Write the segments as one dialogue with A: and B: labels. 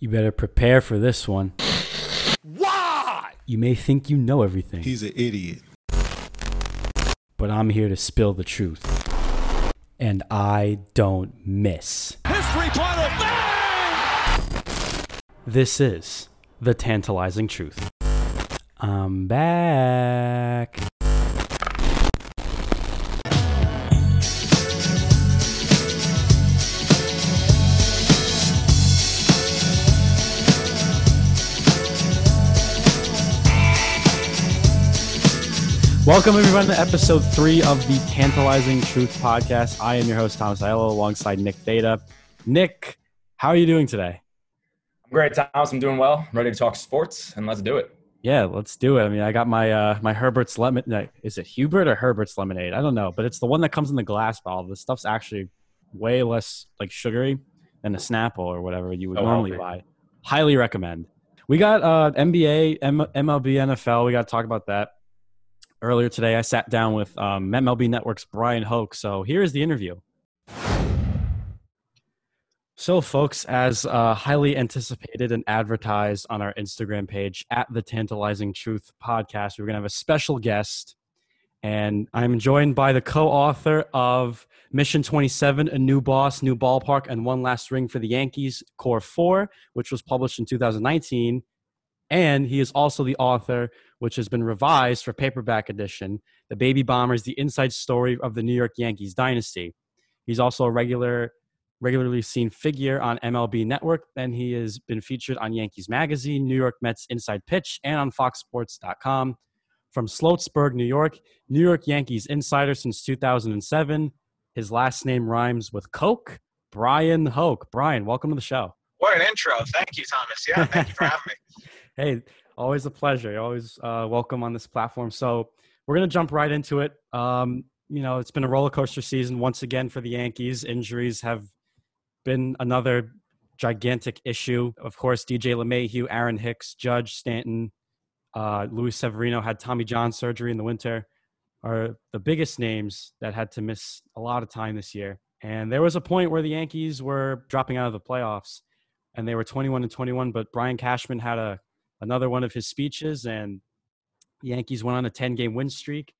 A: You better prepare for this one.
B: Why?
A: You may think you know everything,
B: He's an idiot.
A: but I'm here to spill the truth. And I don't miss.
C: History planet.
A: This is the tantalizing truth. I'm back. Welcome everyone to episode three of the Tantalizing Truth podcast. I am your host Thomas Aiello alongside Nick Theta. Nick, how are you doing today?
D: I'm great, Thomas. I'm doing well. I'm ready to talk sports, and let's do it.
A: Yeah, let's do it. I mean, I got my uh my Herbert's lemon. no, Is it Hubert or Herbert's lemonade? I don't know, but it's the one that comes in the glass bottle. The stuff's actually way less like sugary than a Snapple or whatever you would
D: Oh,
A: normally
D: healthy.
A: buy. Highly recommend. We got uh NBA, M- MLB, NFL. We got to talk about that. Earlier today, I sat down with um, MLB Network's Bryan Hoch. So here is the interview. So, folks, as uh, highly anticipated and advertised on our Instagram page at the Tantalizing Truth podcast, we're going to have a special guest. And I'm joined by the co author of Mission 27, A New Boss, New Ballpark, and One Last Ring for the Yankees, Core 4, which was published in 2019. And he is also the author, which has been revised for paperback edition, The Baby Bombers, The Inside Story of the New York Yankees Dynasty. He's also a regular regularly seen figure on MLB Network, and he has been featured on Yankees Magazine, New York Mets Inside Pitch, and on FoxSports.com. From Sloatsburg, New York, New York Yankees insider since 2007. His last name rhymes with Coke. Bryan Hoch. Bryan, welcome to the show.
E: What an intro. Thank you, Thomas. Yeah, thank you for having me.
A: Hey, always a pleasure. You're always uh, welcome on this platform. So we're gonna jump right into it. Um, you know, it's been a roller coaster season once again for the Yankees. Injuries have been another gigantic issue. Of course, DJ LeMahieu, Aaron Hicks, Judge Stanton, uh, Luis Severino had Tommy John surgery in the winter. Are the biggest names that had to miss a lot of time this year. And there was a point where the Yankees were dropping out of the playoffs, and they were 21 and 21. But Brian Cashman had a another one of his speeches, and Yankees went on a 10 game win streak.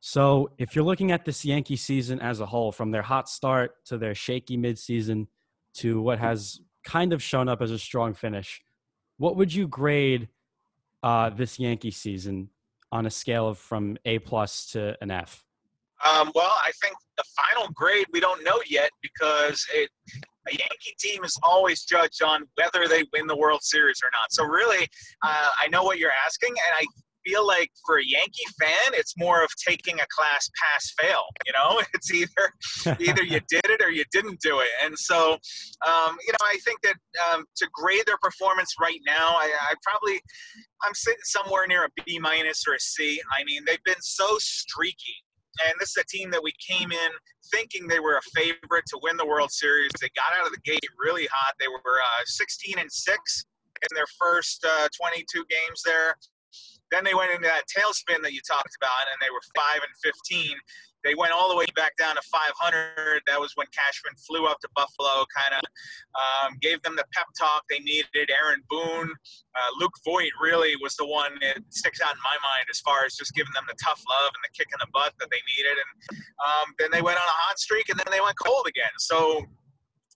A: So, if you're looking at this Yankee season as a whole, from their hot start to their shaky midseason to what has kind of shown up as a strong finish, what would you grade uh, this Yankee season on a scale of from A plus to an F?
E: Um, well, I think the final grade we don't know yet because it, a Yankee team is always judged on whether they win the World Series or not. So really, uh, I know what you're asking, and I feel like for a Yankee fan, it's more of taking a class pass fail. You know, it's either either you did it or you didn't do it. And so, um, you know, I think that um, to grade their performance right now, I, I probably I'm sitting somewhere near a B minus or a C. I mean, they've been so streaky. And this is a team that we came in thinking they were a favorite to win the World Series. They got out of the gate really hot. They were uh, 16 and six in their first uh, 22 games there. Then they went into that tailspin that you talked about, and they were five and 15. They went all the way back down to 500. That was when Cashman flew up to Buffalo, kind of um, gave them the pep talk they needed. Aaron Boone, uh, Luke Voit really was the one that sticks out in my mind as far as just giving them the tough love and the kick in the butt that they needed. And um, then they went on a hot streak, and then they went cold again. So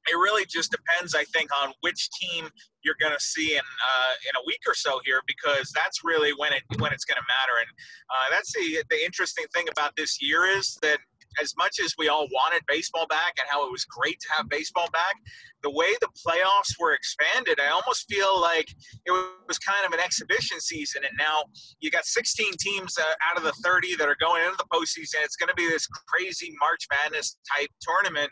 E: it really just depends, I think, on which team you're going to see in uh, in a week or so here, because that's really when it when it's going to matter. And uh, that's the the interesting thing about this year is that as much as we all wanted baseball back and how it was great to have baseball back, the way the playoffs were expanded, I almost feel like it was kind of an exhibition season. And now you got 16 teams uh, out of the 30 that are going into the postseason. It's going to be this crazy March Madness type tournament.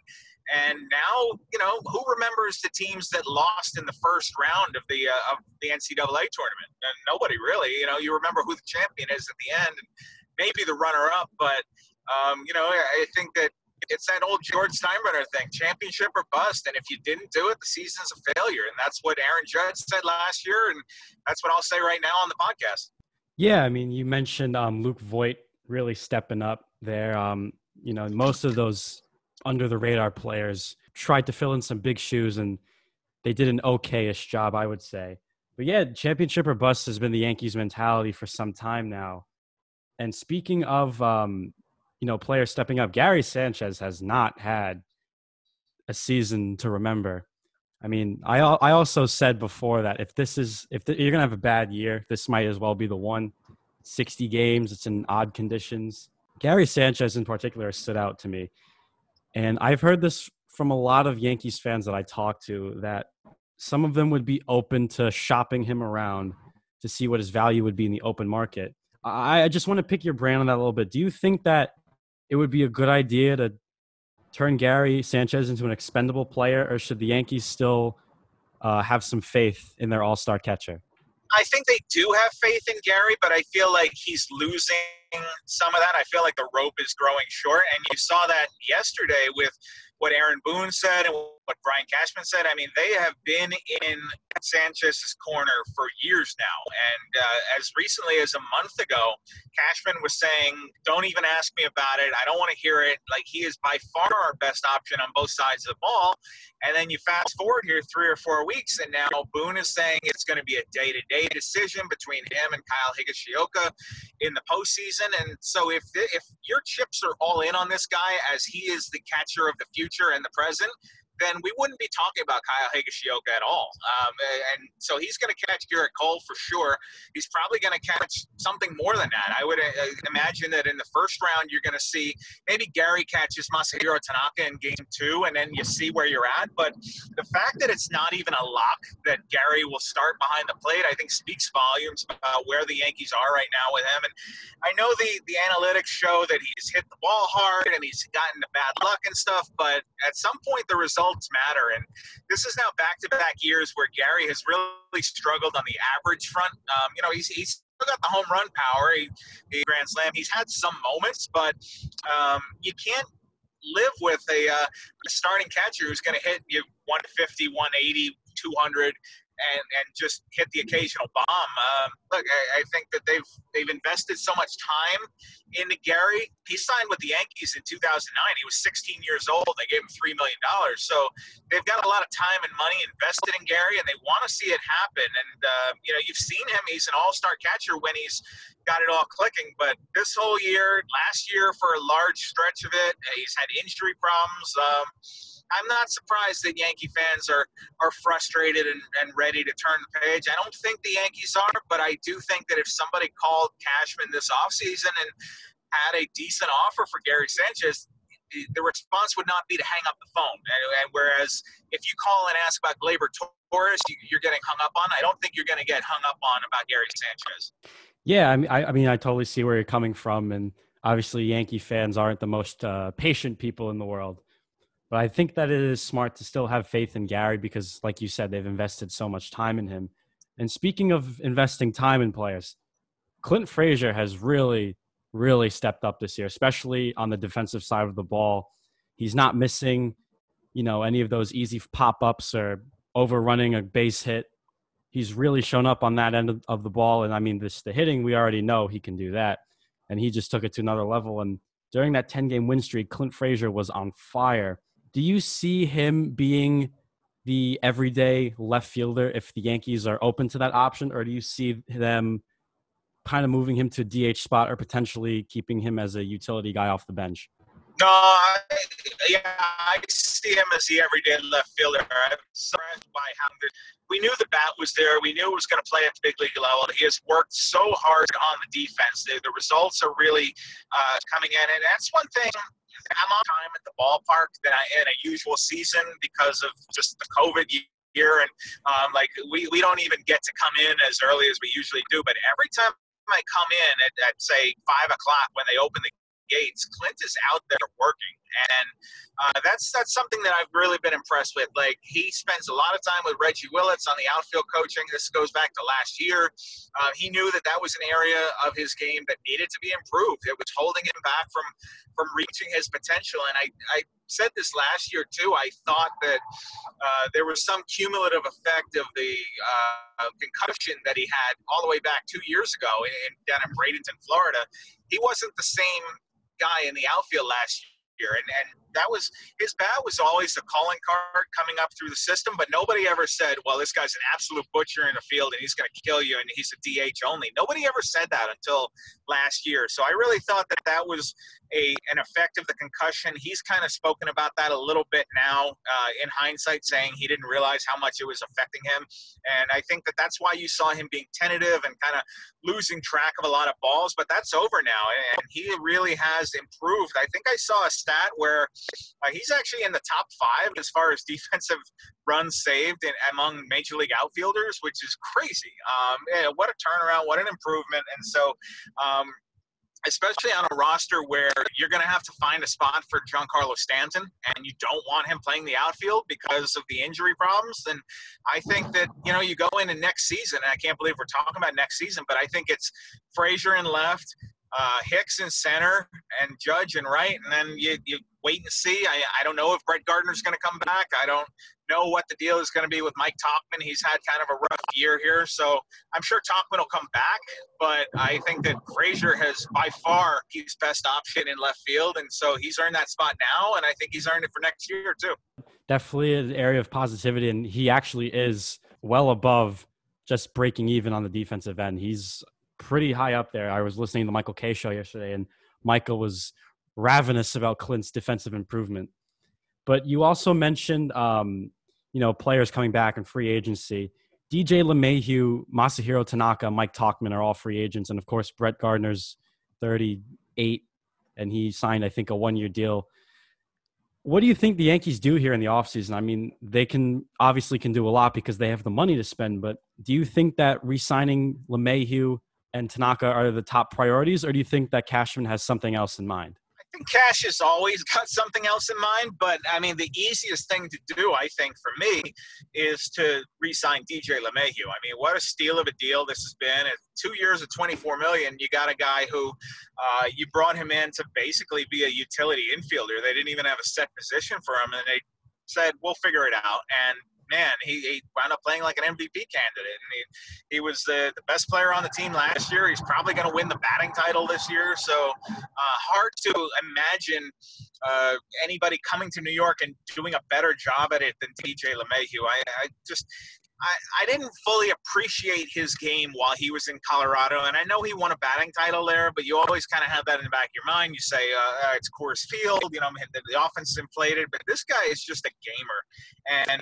E: And now, you know, who remembers the teams that lost in the first round of the uh, of the NCAA tournament? And nobody really. You know, you remember who the champion is at the end, and maybe the runner-up. But um, you know, I I think that it's that old George Steinbrenner thing: championship or bust. And if you didn't do it, the season's a failure. And that's what Aaron Judge said last year, and that's what I'll say right now on the podcast.
A: Yeah, I mean, you mentioned um, Luke Voit really stepping up there. Um, you know, most of those under the radar players tried to fill in some big shoes, and they did an okayish job, I would say. But yeah, championship or bust has been the Yankees' mentality for some time now. And speaking of, um, you know, players stepping up, Gary Sanchez has not had a season to remember. I mean, I I also said before that if this is if the, you're gonna have a bad year, this might as well be the one. 60 games, it's in odd conditions. Gary Sanchez in particular stood out to me, and I've heard this from a lot of Yankees fans that I talk to that some of them would be open to shopping him around to see what his value would be in the open market. I, just want to pick your brain on that a little bit. Do you think that it would be a good idea to turn Gary Sanchez into an expendable player, or should the Yankees still uh, have some faith in their all star catcher?
E: I think they do have faith in Gary, but I feel like he's losing some of that. I feel like the rope is growing short, and you saw that yesterday with what Aaron Boone said and what Brian Cashman said. I mean, they have been in Sanchez's corner for years now. And uh, as recently as a month ago, Cashman was saying, Don't even ask me about it. I don't want to hear it. Like, he is by far our best option on both sides of the ball. And then you fast forward here three or four weeks, and now Boone is saying it's going to be a day to day decision between him and Kyle Higashioka in the postseason. And so if, if your chips are all in on this guy as he is the catcher of the future and the present, then we wouldn't be talking about Kyle Higashioka at all. Um, and so he's going to catch Gerrit Cole for sure. He's probably going to catch something more than that. I would uh, imagine that in the first round, you're going to see maybe Gary catches Masahiro Tanaka in game two, and then you see where you're at. But the fact that it's not even a lock that Gary will start behind the plate, I think speaks volumes about where the Yankees are right now with him. And I know the, the analytics show that he's hit the ball hard and he's gotten bad luck and stuff, but at some point, the result results matter. And this is now back to back years where Gary has really struggled on the average front. Um, you know, he's, he's still got the home run power, he, Grand Slam. He's had some moments, but um, you can't live with a, uh, a starting catcher who's going to hit you 150, 180, 200 and and just hit the occasional bomb. Um, look, I, I, think that they've they've invested so much time into Gary. He signed with the Yankees in 2009. He was 16 years old. They gave him three million dollars. So they've got a lot of time and money invested in Gary, and they want to see it happen. And uh, you know, you've seen him. He's an all-star catcher when he's got it all clicking. But this whole year, last year for a large stretch of it, he's had injury problems. Um, I'm not surprised that Yankee fans are are frustrated and, and ready to turn the page. I don't think the Yankees are, but I do think that if somebody called Cashman this offseason and had a decent offer for Gary Sanchez, the response would not be to hang up the phone. And, whereas if you call and ask about Gleyber Torres, you're getting hung up on. I don't think you're going to get hung up on about Gary Sanchez.
A: Yeah, I mean, I, I, mean, I totally see where you're coming from, and obviously, Yankee fans aren't the most uh, patient people in the world. But I think that it is smart to still have faith in Gary because, like you said, they've invested so much time in him. And speaking of investing time in players, Clint Frazier has really, really stepped up this year, especially on the defensive side of the ball. He's not missing, you know, any of those easy pop ups or overrunning a base hit. He's really shown up on that end of the ball. And I mean, this the hitting, we already know he can do that. And he just took it to another level. And during that 10 game win streak, Clint Frazier was on fire do you see him being the everyday left fielder if the Yankees are open to that option, or do you see them kind of moving him to DH spot or potentially keeping him as a utility guy off the bench?
E: No, I, yeah, I see him as the everyday left fielder. I'm surprised by how. We knew the bat was there. We knew it was going to play at the big league level. He has worked so hard on the defense. The, the results are really uh, coming in, and that's one thing I'm time at the ballpark than I in a usual season because of just the COVID year, and um, like we, we don't even get to come in as early as we usually do. But every time I come in at, at say five o'clock when they open the gates, Clint is out there working, and uh, that's that's something that I've really been impressed with. Like he spends a lot of time with Reggie Willits on the outfield coaching. This goes back to last year. Uh, he knew that that was an area of his game that needed to be improved. It was holding him back from from reaching his potential. And I, I said this last year too. I thought that uh, there was some cumulative effect of the uh, concussion that he had all the way back two years ago in, down in Bradenton, Florida. He wasn't the same guy in the outfield last year. And, and that was his bat was always the calling card coming up through the system, but nobody ever said, "Well, this guy's an absolute butcher in the field and he's going to kill you and he's a DH only." Nobody ever said that until last year. So I really thought that that was a an effect of the concussion. He's kind of spoken about that a little bit now uh, in hindsight, saying he didn't realize how much it was affecting him, and I think that that's why you saw him being tentative and kind of losing track of a lot of balls. But that's over now, and he really has improved. I think I saw a stat where uh, he's actually in the top five as far as defensive runs saved in, among major league outfielders, which is crazy. Um, yeah, what a turnaround! What an improvement! And so. Um, especially on a roster where you're going to have to find a spot for Giancarlo Stanton and you don't want him playing the outfield because of the injury problems, then I think that, you know, you go into next season, and I can't believe we're talking about next season, but I think it's Frazier in left, uh, Hicks in center, and Judge in right, and then you, you wait and see. I, I don't know if Brett Gardner's going to come back. I don't know what the deal is going to be with Mike Tauchman. He's had kind of a rough year here, so I'm sure Tauchman will come back. But I think that Frazier has by far his best option in left field, and so he's earned that spot now, and I think he's earned it for next year too.
A: Definitely an area of positivity, and he actually is well above just breaking even on the defensive end. He's pretty high up there. I was listening to Michael Kay show yesterday, and Michael was ravenous about Clint's defensive improvement. But you also mentioned, um, you know, players coming back in free agency. DJ LeMahieu, Masahiro Tanaka, Mike Tauchman are all free agents, and of course Brett Gardner's 38, and he signed, I think, a one-year deal. What do you think the Yankees do here in the offseason? I mean, they can obviously can do a lot because they have the money to spend, but do you think that re-signing LeMahieu and Tanaka are the top priorities, or do you think that Cashman has something else in mind?
E: I think Cash has always got something else in mind, but I mean, the easiest thing to do, I think, for me, is to re-sign DJ LeMahieu. I mean, what a steal of a deal this has been. At two years of 24 million, you got a guy who uh, you brought him in to basically be a utility infielder. They didn't even have a set position for him, and they said, "We'll figure it out." And man, he, he wound up playing like an MVP candidate. And he, he was the, the best player on the team last year. He's probably going to win the batting title this year. So uh, hard to imagine uh, anybody coming to New York and doing a better job at it than DJ LeMahieu. I, I just. I, I didn't fully appreciate his game while he was in Colorado, and I know he won a batting title there. But you always kind of have that in the back of your mind. You say uh, it's Coors Field, you know, the, the offense is inflated, but this guy is just a gamer, and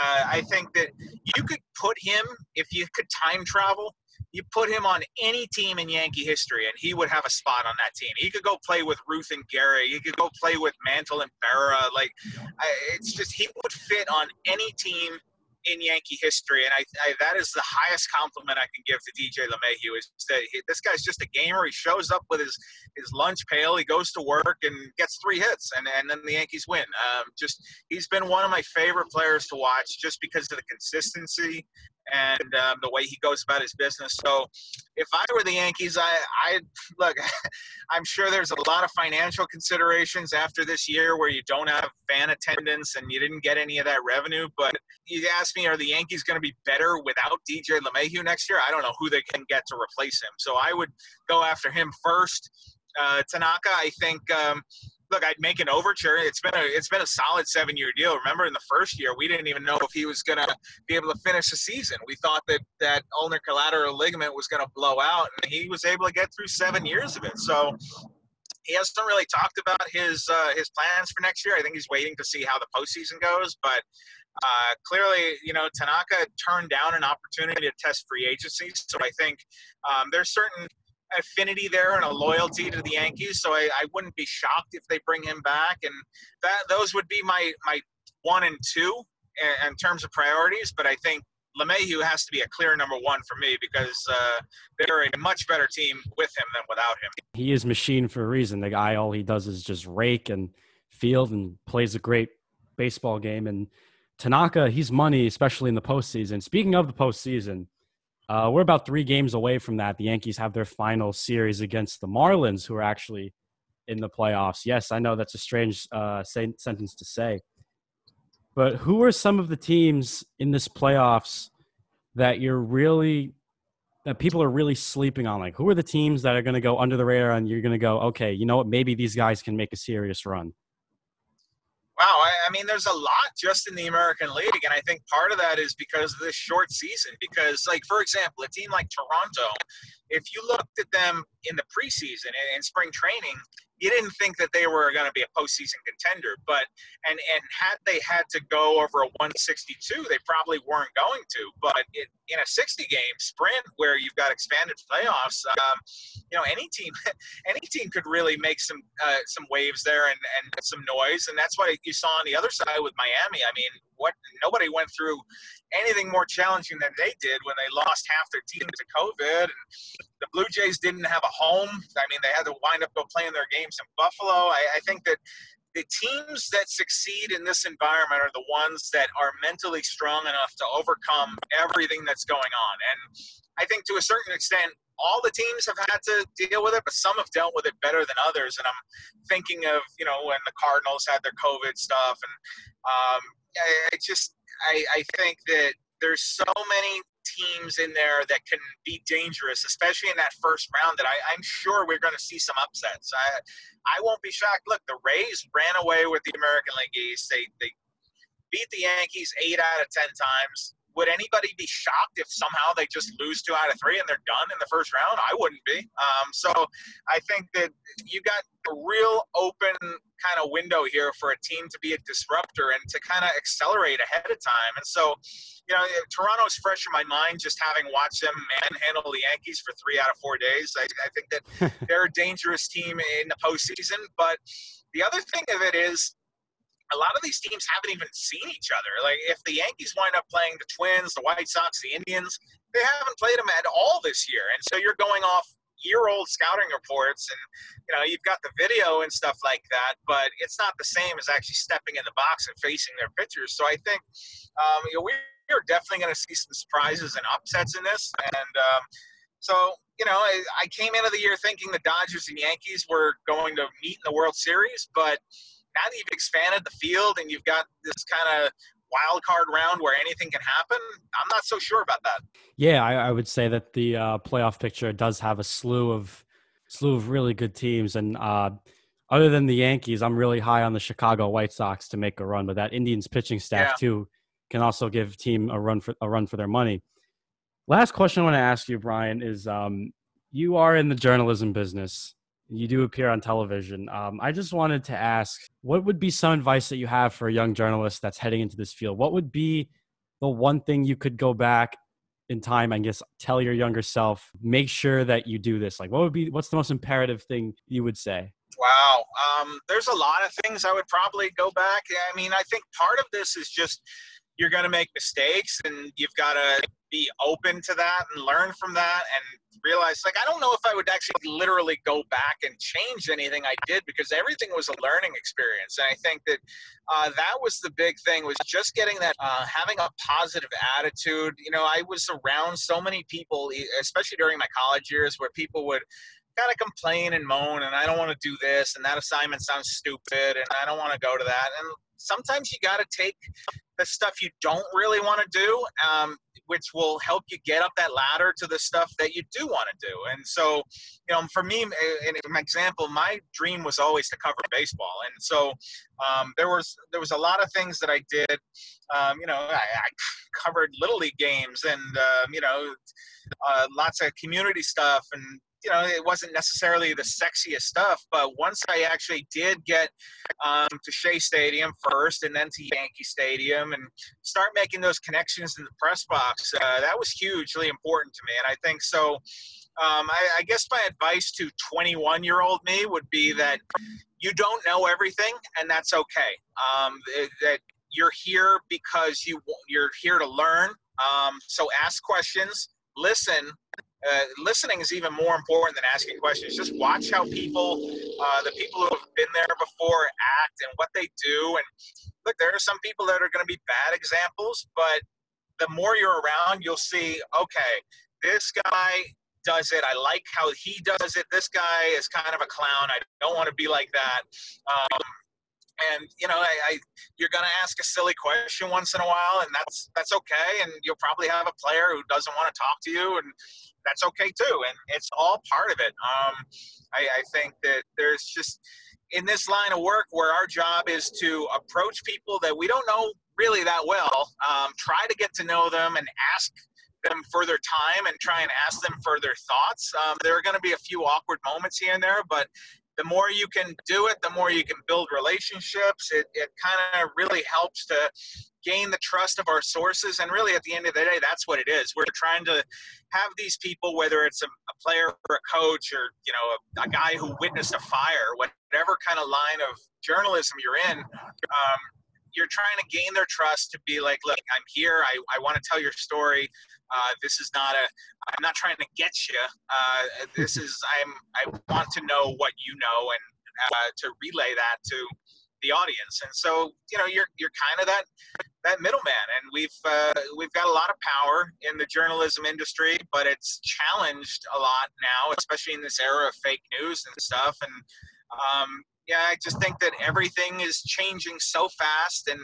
E: uh, I think that you could put him, if you could time travel, you put him on any team in Yankee history, and he would have a spot on that team. He could go play with Ruth and Gehrig. He could go play with Mantle and Berra. Like, I, it's just he would fit on any team in Yankee history, and I, I, that is the highest compliment I can give to DJ LeMahieu is that he, this guy's just a gamer. He shows up with his his lunch pail, he goes to work and gets three hits, and and then the Yankees win. Um, just he's been one of my favorite players to watch just because of the consistency and um, the way he goes about his business. So, if I were the Yankees, I, I look. I'm sure there's a lot of financial considerations after this year where you don't have fan attendance and you didn't get any of that revenue. But you ask me, are the Yankees going to be better without DJ LeMahieu next year? I don't know who they can get to replace him. So I would go after him first. Uh, Tanaka, I think. Um, look, I'd make an overture. It's been a it's been a solid seven year deal. Remember, in the first year, we didn't even know if he was going to be able to finish the season. We thought that that ulnar collateral ligament was going to blow out, and he was able to get through seven years of it. So. He hasn't really talked about his uh, his plans for next year. I think he's waiting to see how the postseason goes. But uh, clearly, you know, Tanaka turned down an opportunity to test free agency. So I think um, there's certain affinity there and a loyalty to the Yankees. So I, I wouldn't be shocked if they bring him back. And that those would be my my one and two in, in terms of priorities. But I think LeMahieu has to be a clear number one for me because uh, they're a much better team with him than without him.
A: He is machine for a reason. The guy, all he does is just rake and field and plays a great baseball game. And Tanaka, he's money, especially in the postseason. Speaking of the postseason, uh, we're about three games away from that. The Yankees have their final series against the Marlins, who are actually in the playoffs. Yes, I know that's a strange uh, sentence to say, but who are some of the teams in this playoffs that you're really that people are really sleeping on? Like, who are the teams that are going to go under the radar and you're going to go, okay, you know what? Maybe these guys can make a serious run.
E: Wow, I, I, mean, there's a lot just in the American League, and I think part of that is because of this short season. Because, like for example, a team like Toronto, if you looked at them in the preseason in spring training, you didn't think that they were going to be a postseason contender. But and and had they had to go over a 162, they probably weren't going to. But it, in a 60 game sprint where you've got expanded playoffs, um, you know any team any team could really make some uh, some waves there and and some noise. And that's what you saw on the other side with Miami. I mean, what nobody went through anything more challenging than they did when they lost half their team to COVID. And the Blue Jays didn't have a home. I mean, they had to wind up go playing their games in Buffalo. I, I think that the teams that succeed in this environment are the ones that are mentally strong enough to overcome everything that's going on. And I think to a certain extent, all the teams have had to deal with it, but some have dealt with it better than others. And I'm thinking of, you know, when the Cardinals had their COVID stuff. And um, I, I just, I, I think that there's so many teams in there that can be dangerous, especially in that first round. That I, am sure we're going to see some upsets. I I won't be shocked. Look, the Rays ran away with the American League East. They they beat the Yankees eight out of ten times. Would anybody be shocked if somehow they just lose two out of three and they're done in the first round? I wouldn't be. Um, so I think that you got a real open kind of window here for a team to be a disruptor and to kind of accelerate ahead of time. And so, you know, Toronto's fresh in my mind just having watched them manhandle the Yankees for three out of four days. I, I think that they're a dangerous team in the postseason. But the other thing of it is, a lot of these teams haven't even seen each other. Like if the Yankees wind up playing the Twins, the White Sox, the Indians, they haven't played them at all this year. And so you're going off year-old scouting reports and you know you've got the video and stuff like that but it's not the same as actually stepping in the box and facing their pitchers so i think um, you know we're definitely going to see some surprises and upsets in this and um, so you know I, I came into the year thinking the dodgers and yankees were going to meet in the world series but now that you've expanded the field and you've got this kind of wild card round where anything can happen, I'm not so sure about that.
A: Yeah, I, I would say that the uh, playoff picture does have a slew of slew of really good teams, and uh, other than the Yankees, I'm really high on the Chicago White Sox to make a run. But that Indians pitching staff yeah. too can also give team a run for a run for their money. Last question I want to ask you, Bryan, is um, you are in the journalism business you do appear on television. Um, I just wanted to ask, what would be some advice that you have for a young journalist that's heading into this field? What would be the one thing you could go back in time and guess tell your younger self, make sure that you do this? Like, what would be what's the most imperative thing you would say?
E: Wow, um, there's a lot of things I would probably go back. I mean, I think part of this is just you're going to make mistakes, and you've got to be open to that and learn from that and realized like I don't know if I would actually literally go back and change anything I did because everything was a learning experience, and I think that uh, that was the big thing was just getting that uh, having a positive attitude. You know, I was around so many people, especially during my college years, where people would kind of complain and moan and I don't want to do this and that assignment sounds stupid and I don't want to go to that and sometimes you got to take the stuff you don't really want to do, um, which will help you get up that ladder to the stuff that you do want to do. And so, you know, for me, an example, my dream was always to cover baseball, and so um, there was there was a lot of things that I did. Um, you know, I, I, covered little league games, and uh, you know, uh, lots of community stuff, and you know, it wasn't necessarily the sexiest stuff, but once I actually did get um, to Shea Stadium first and then to Yankee Stadium and start making those connections in the press box, uh, that was hugely important to me. And I think so. Um, I, I guess my advice to 21 year old me would be that you don't know everything, and that's okay. Um, that you're here because you you're here to learn. Um, so ask questions, listen, uh, listening is even more important than asking questions. Just watch how people, uh, the people who have been there before, act and what they do. And look, there are some people that are going to be bad examples, but the more you're around, you'll see, okay, this guy does it. I like how he does it. This guy is kind of a clown. I don't want to be like that. Um, and you know, I, I you're going to ask a silly question once in a while, and that's that's okay. And you'll probably have a player who doesn't want to talk to you, and that's okay too. And it's all part of it. Um, I, I think that there's just in this line of work where our job is to approach people that we don't know really that well, um, try to get to know them and ask them for their time and try and ask them for their thoughts. Um, there are going to be a few awkward moments here and there, but the more you can do it, the more you can build relationships. It, it kind of really helps to gain the trust of our sources. And really, at the end of the day, that's what it is. We're trying to have these people, whether it's a, a player or a coach or you know a, a, guy who witnessed a fire, whatever kind of line of journalism you're in. Um, you're trying to gain their trust to be like, look, I'm here. I, I want to tell your story. Uh, this is not a. I'm not trying to get you. Uh, this is. I'm. I want to know what you know and uh, to relay that to the audience. And so, you know, you're you're kind of that that middleman. And we've uh, we've got a lot of power in the journalism industry, but it's challenged a lot now, especially in this era of fake news and stuff. And um, yeah, I just think that everything is changing so fast and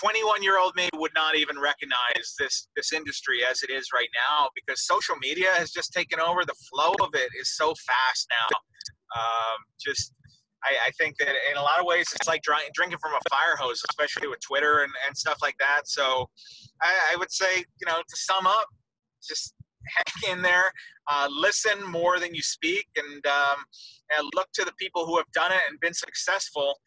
E: 21 uh, year old me would not even recognize this this industry as it is right now because social media has just taken over. The flow of it is so fast now. Um, just I, I, think that in a lot of ways it's like drinking from a fire hose especially with twitter and, and stuff like that. So I, I would say you know to sum up just hang in there uh, listen more than you speak and, um, and look to the people who have done it and been successful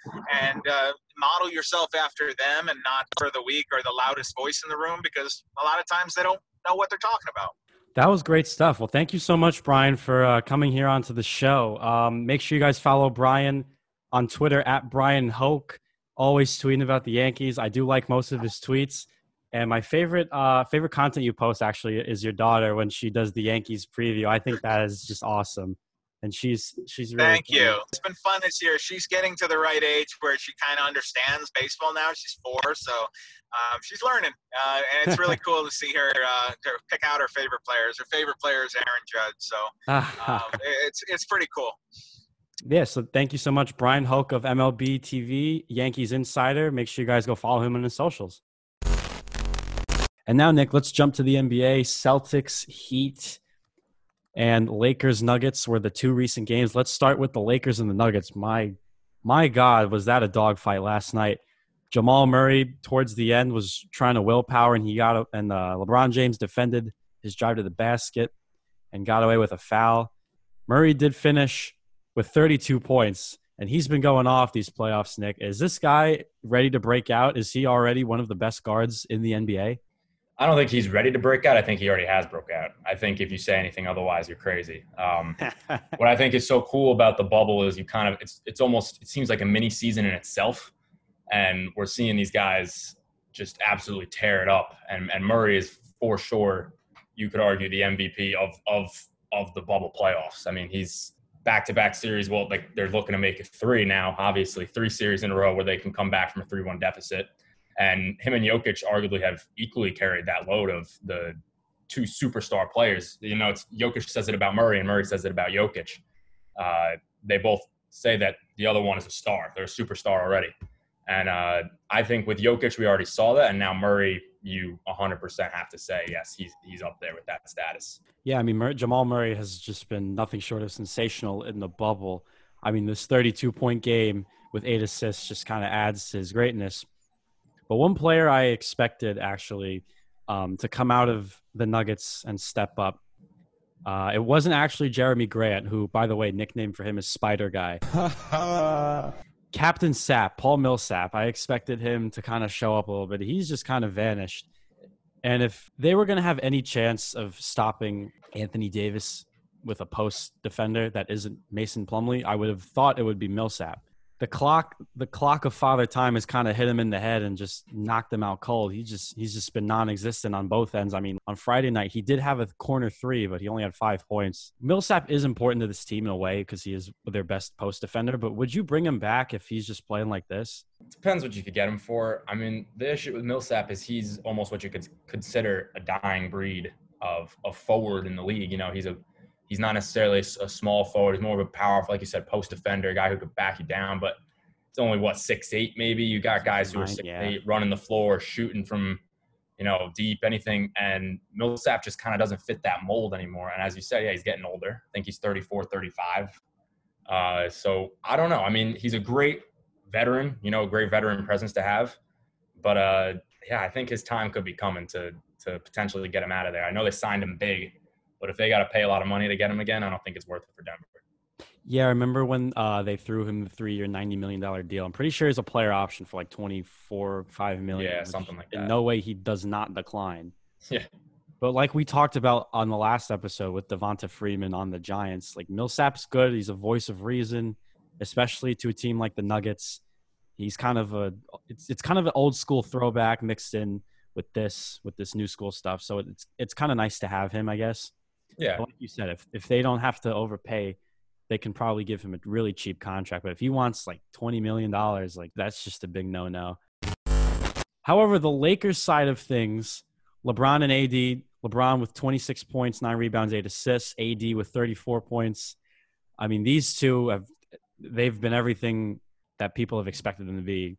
E: and uh, model yourself after them and not for the weak or the loudest voice in the room because a lot of times they don't know what they're talking about.
A: That was great stuff. Well thank you so much bryan for uh, coming here onto the show. Um, make sure you guys follow bryan on twitter at bryan hoch always tweeting about the yankees. I do like most of his tweets and my favorite uh, favorite content you post actually is your daughter when she does the Yankees preview. I think that is just awesome. And she's she's really
E: Thank you. It's been fun this year. She's getting to the right age where she kind of understands baseball now. She's four, so um, she's learning, uh, and it's really cool to see her uh, to pick out her favorite players. Her favorite player is Aaron Judge, so um, it's it's pretty cool.
A: Yeah, so thank you so much, Bryan Hoch of MLB TV, Yankees Insider. Make sure you guys go follow him on his socials. And now, Nick, let's jump to the NBA. Celtics, Heat, and Lakers, Nuggets were the two recent games. Let's start with the Lakers and the Nuggets. My, my God, was that a dogfight last night? Jamal Murray towards the end was trying to willpower, and he got and uh, LeBron James defended his drive to the basket and got away with a foul. Murray did finish with 32 points, and he's been going off these playoffs. Nick, is this guy ready to break out? Is he already one of the best guards in the NBA?
D: I don't think he's ready to break out. I think he already has broke out. I think if you say anything otherwise, you're crazy. Um, what I think is so cool about the bubble is you kind of it's it's almost it seems like a mini season in itself, and we're seeing these guys just absolutely tear it up. And and Murray is for sure, you could argue the MVP of of of the bubble playoffs. I mean, he's back to back series. Well, like they're looking to make it three now. Obviously, three series in a row where they can come back from a three one deficit and him and Jokic arguably have equally carried that load of the two superstar players. You know, it's Jokic says it about Murray, and Murray says it about Jokic. Uh, they both say that the other one is a star. They're a superstar already. And uh, I think with Jokic, we already saw that. And now Murray, you 100% have to say, yes, he's, he's up there with that status.
A: Yeah, I mean, Mur- Jamal Murray has just been nothing short of sensational in the bubble. I mean, this 32 point game with eight assists just kind of adds to his greatness. But one player I expected actually um, to come out of the Nuggets and step up. Uh, it wasn't actually Jerami Grant, who, by the way, nickname for him is Spider Guy. Captain Sap, Paul Millsap. I expected him to kind of show up a little bit. He's just kind of vanished. And if they were going to have any chance of stopping Anthony Davis with a post defender that isn't Mason Plumlee, I would have thought it would be Millsap the clock the clock of father time has kind of hit him in the head and just knocked him out cold. He just he's just been non-existent on both ends. I mean, on Friday night he did have a corner three, but he only had five points. Millsap is important to this team in a way because he is their best post defender. But would you bring him back if he's just playing like this?
D: Depends what you could get him for. I mean, the issue with Millsap is he's almost what you could consider a dying breed of a forward in the league. You know, he's a he's not necessarily a, small forward. He's more of a powerful, like you said, post defender, guy who could back you down. But it's only what six eight maybe. You got guys who are six yeah. eight, running the floor, shooting from you know deep, anything. And Millsap just kind of doesn't fit that mold anymore. And as you said, yeah, he's getting older. I think he's 34, 35. Uh, so I don't know. I mean, he's a great veteran, you know, a great veteran presence to have. But uh, yeah, I think his time could be coming to to potentially get him out of there. I know they signed him big, but if they got to pay a lot of money to get him again, I don't think it's worth it for Denver.
A: Yeah, I remember when uh, they threw him the three-year, ninety million dollar deal. I'm pretty sure he's a player option for like twenty-four, five million.
D: Yeah, something like that.
A: In no way he does not decline.
D: Yeah.
A: But like we talked about on the last episode with Devonta Freeman on the Giants, like Millsap's good. He's a voice of reason, especially to a team like the Nuggets. He's kind of a it's it's kind of an old school throwback mixed in with this with this new school stuff. So it's it's kind of nice to have him, I guess.
D: Yeah.
A: Like you said, if if they don't have to overpay, they can probably give him a really cheap contract. But if he wants like twenty million dollars, like that's just a big no no. However, the Lakers side of things, LeBron and AD, LeBron with 26 points, nine rebounds, eight assists, AD with 34 points. I mean, these two have they've been everything that people have expected them to be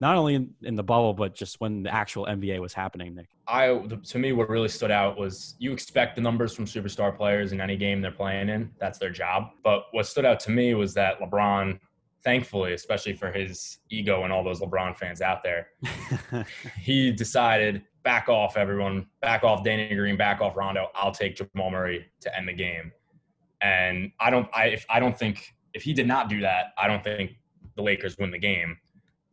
A: not only in, in, the bubble but just when the actual NBA was happening. Nick,
D: I to me what really stood out was you expect the numbers from superstar players in any game they're playing in. That's their job. But what stood out to me was that LeBron, thankfully, especially for his ego and all those LeBron fans out there, he decided back off everyone, back off Danny Green, back off Rondo. I'll take Jamal Murray to end the game. And I don't, I if I don't think if he did not do that, I don't think the Lakers win the game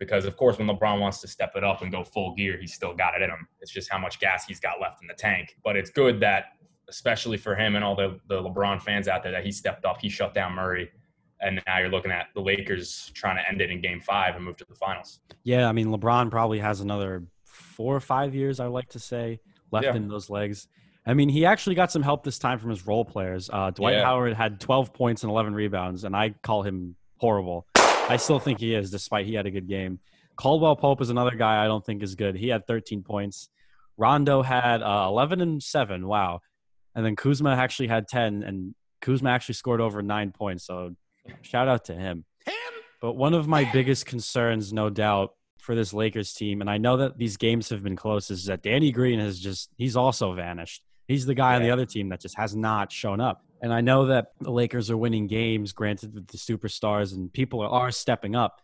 D: because of course when LeBron wants to step it up and go full gear, he's still got it in him. It's just how much gas he's got left in the tank. But it's good that especially for him and all the, the LeBron fans out there that he stepped up, he shut down Murray. And now you're looking at the Lakers trying to end it in game five and move to the finals.
A: Yeah, I mean LeBron probably has another four or five years, I like to say, left yeah. in those legs. I mean, he actually got some help this time from his role players. Uh, Dwight yeah. Howard had 12 points and 11 rebounds, and I call him horrible. I still think he is, despite he had a good game. Caldwell Pope is another guy I don't think is good. He had 13 points. Rondo had uh, 11 and 7. Wow. And then Kuzma actually had 10, and Kuzma actually scored over nine points. So shout out to him. But one of my biggest concerns, no doubt, for this Lakers team, and I know that these games have been close, is that Danny Green has just, he's also vanished. He's the guy yeah. on the other team that just has not shown up. And I know that the Lakers are winning games, granted with the superstars, and people are are stepping up.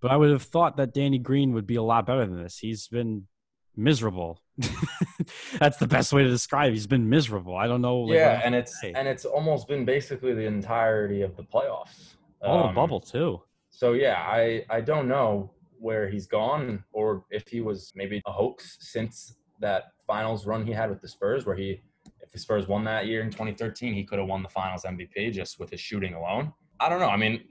A: But I would have thought that Danny Green would be a lot better than this. He's been miserable. That's the best way to describe. He's been miserable. I don't know.
D: Like, yeah, and it's say. and it's almost been basically the entirety of the playoffs.
A: All um, the bubble too.
D: So yeah, I I don't know where he's gone or if he was maybe a hoax since that finals run he had with the Spurs, where he if the Spurs won that year in 2013, he could have won the Finals MVP just with his shooting alone. I don't know. I mean,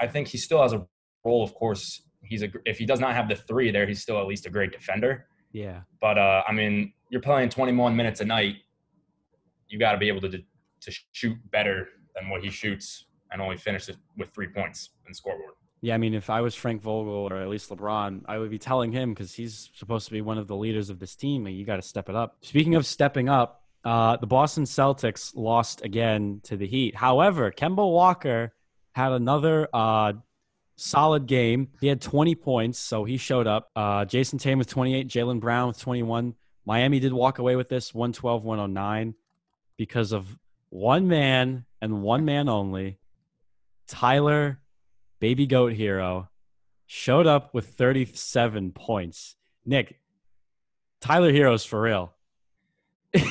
D: I think he still has a role. Of course, he's a if he does not have the three there, he's still at least a great defender.
A: Yeah.
D: But uh, I mean, you're playing 21 minutes a night. You got to be able to to shoot better than what he shoots, and only finish it with three points in scoreboard.
A: Yeah, I mean, if I was Frank Vogel or at least LeBron, I would be telling him because he's supposed to be one of the leaders of this team, you got to step it up. Speaking of stepping up, uh, the Boston Celtics lost again to the Heat. However, Kemba Walker had another uh, solid game. He had 20 points, so he showed up. Uh, Jayson Tatum with 28, Jaylen Brown with 21. Miami did walk away with this 112 109 because of one man and one man only. Tyler, baby goat Herro, showed up with 37 points. Nick, Tyler Herro's for real.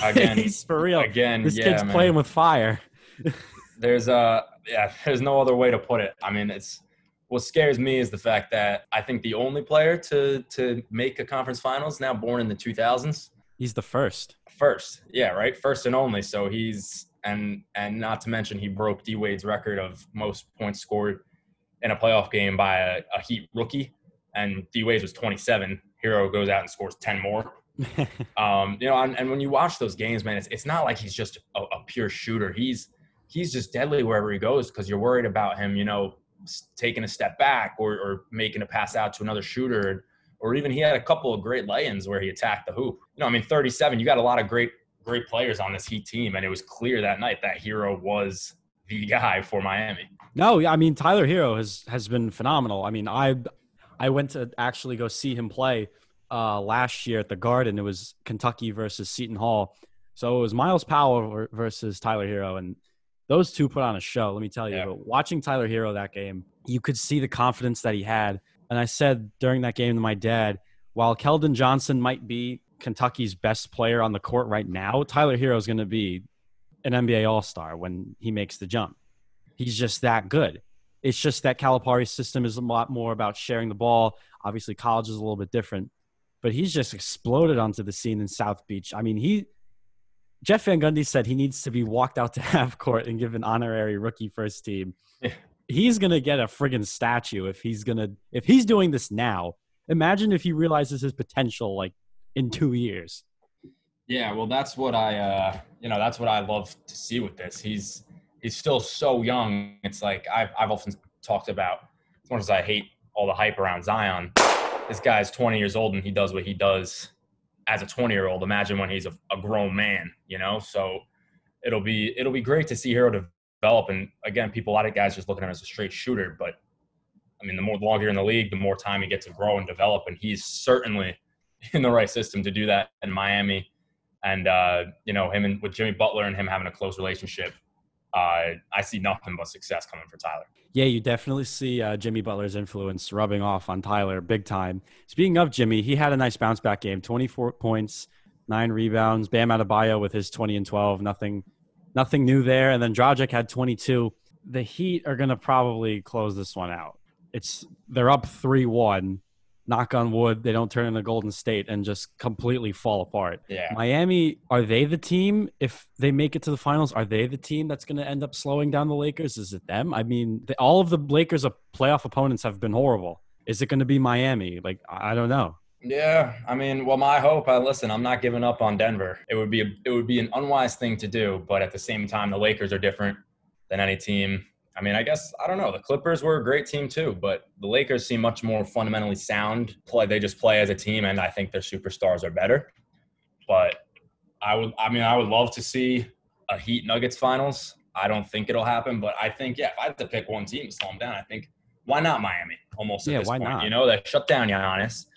D: Again,
A: he's for real.
D: Again,
A: this
D: yeah,
A: kid's
D: man.
A: playing with fire.
D: there's uh yeah, there's no other way to put it. I mean, it's what scares me is the fact that I think the only player to to make a conference finals now born in the 2000s.
A: He's the first.
D: First, yeah, right, first and only. So he's and and not to mention he broke D Wade's record of most points scored in a playoff game by a, a Heat rookie, and D Wade was 27. Herro goes out and scores 10 more. um, you know, and, and, when you watch those games, man, it's, it's not like he's just a, a pure shooter. He's he's just deadly wherever he goes because you're worried about him, you know, taking a step back or, or making a pass out to another shooter, or even he had a couple of great lay-ins where he attacked the hoop. You know, I mean, 37. You got a lot of great great players on this Heat team, and it was clear that night that Herro was the guy for Miami.
A: No, I mean Tyler Herro has has been phenomenal. I mean, I I went to actually go see him play uh, last year at the Garden. It was Kentucky versus Seton Hall. So it was Myles Powell versus Tyler Herro, and those two put on a show. Let me tell you.
D: Yeah.
A: But watching Tyler Herro that game, you could see the confidence that he had. And I said during that game to my dad, while Keldon Johnson might be Kentucky's best player on the court right now, Tyler Herro is going to be an NBA All Star when he makes the jump. He's just that good. It's just that Calipari's system is a lot more about sharing the ball. Obviously, college is a little bit different, but he's just exploded onto the scene in South Beach. I mean, he Jeff Van Gundy said he needs to be walked out to half court and given honorary rookie first team.
D: Yeah.
A: He's gonna get a friggin' statue if he's gonna if he's doing this now. Imagine if he realizes his potential like in two years.
D: Yeah, well, that's what I, uh, you know, that's what I love to see with this. He's he's still so young. It's like I've I've often talked about. As much as I hate all the hype around Zion, this guy's 20 years old and he does what he does as a 20 year old. Imagine when he's a, a grown man, you know. So it'll be it'll be great to see Herro develop. And again, people, a lot of guys just looking at him as a straight shooter, but I mean, the more longer you're in the league, the more time you get to grow and develop. And he's certainly in the right system to do that in Miami and uh, you know him and with Jimmy Butler and him having a close relationship, uh, I see nothing but success coming for Tyler.
A: Yeah, you definitely see uh, Jimmy Butler's influence rubbing off on Tyler big time. Speaking of Jimmy, he had a nice bounce back game 24 points, nine rebounds. Bam Adebayo with his 20 and 12. Nothing, nothing new there. And then Dragic had 22. The Heat are going to probably close this one out. It's They're up 3 1. Knock on wood, they don't turn into Golden State and just completely fall apart.
D: Yeah,
A: Miami, are they the team? If they make it to the finals, are they the team that's going to end up slowing down the Lakers? Is it them? I mean, all of the Lakers' of playoff opponents have been horrible. Is it going to be Miami? Like, I I don't know.
D: yeah. I mean, well, my hope. I listen. I'm not giving up on Denver. It would be a, it would be an unwise thing to do, but at the same time, the Lakers are different than any team. I mean, I guess I don't know. The Clippers were a great team too, but the Lakers seem much more fundamentally sound. Play they just play as a team, and I think their superstars are better. But I would, I mean, I would love to see a Heat Nuggets finals. I don't think it'll happen, but I think yeah, if I had to pick one team to slow them down, I think why not Miami? Almost at
A: Yeah,
D: this
A: why
D: point,
A: not?
D: you know, they shut down Giannis.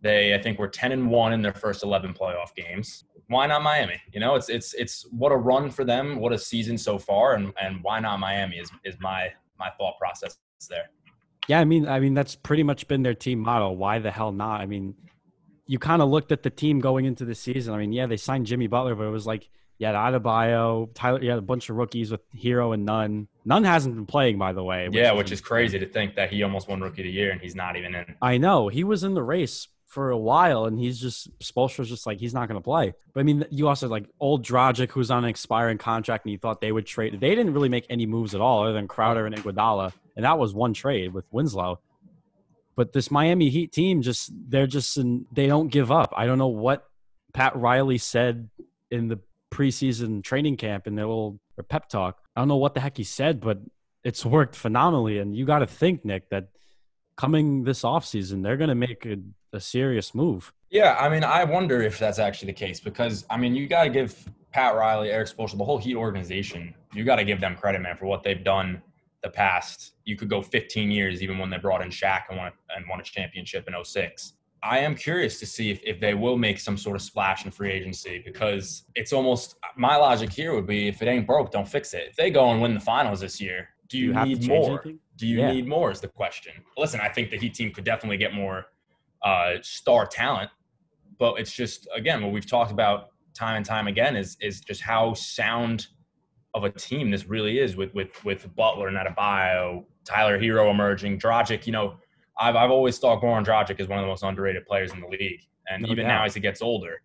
D: They, I think, were ten and one in their first eleven playoff games. Why not Miami? You know, it's it's it's what a run for them, what a season so far, and and why not Miami is is my my thought process there.
A: Yeah, I mean, I mean that's pretty much been their team model. Why the hell not? I mean, you kind of looked at the team going into the season. I mean, yeah, they signed Jimmy Butler, but it was like you had Adebayo, Tyler, you had a bunch of rookies with Herro and Nunn. Nunn hasn't been playing, by the way.
D: yeah, which is crazy to think that he almost won Rookie of the Year and he's not even in.
A: I know he was in the race for a while, and he's just Spoelstra's just like he's not going to play. But I mean, you also like old Dragic, who's on an expiring contract, and you thought they would trade. They didn't really make any moves at all, other than Crowder and Iguodala, and that was one trade with Winslow. But this Miami Heat team, just they're just they don't give up. I don't know what Pat Riley said in the preseason training camp in their little pep talk. I don't know what the heck he said, but it's worked phenomenally. And you got to think, Nick, that coming this offseason, they're going to make a, a serious move.
D: Yeah, I mean, I wonder if that's actually the case because I mean, you got to give Pat Riley, Erik Spoelstra, the whole Heat organization, you got to give them credit, man, for what they've done the past. You could go 15 years, even when they brought in Shaq and won and won a championship in 06. I am curious to see if, if they will make some sort of splash in free agency because it's almost my logic here would be if it ain't broke, don't fix it. If they go and win the finals this year, do you,
A: have to
D: need more?
A: anything?
D: Do you
A: Yeah.
D: need more? Is the question. Listen, I think the Heat team could definitely get more uh, star talent, but it's just again what we've talked about time and time again is is just how sound of a team this really is with with with Butler and Adebayo, Tyler Herro emerging, Dragic. You know, I've I've always thought Goran Dragic is one of the most underrated players in the league, and
A: No
D: even
A: doubt.
D: now as he gets older,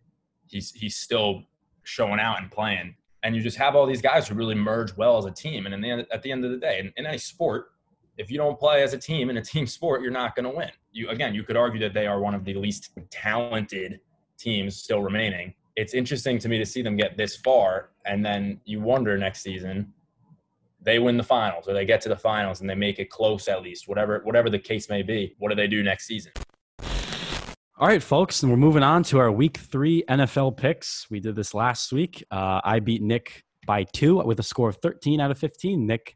D: he's he's still showing out and playing. And you just have all these guys who really merge well as a team. And the at the end of the day, in, in any sport, if you don't play as a team in a team sport, you're not going to win. You again, you could argue that they are one of the least talented teams still remaining. It's interesting to me to see them get this far, and then you wonder next season they win the finals or they get to the finals and they make it close at least, whatever whatever the case may be. What do they do next season?
A: All right, folks, and we're moving on to our week three NFL picks. We did this last week. Uh, I beat Nick by two with a score of 13 out of 15. Nick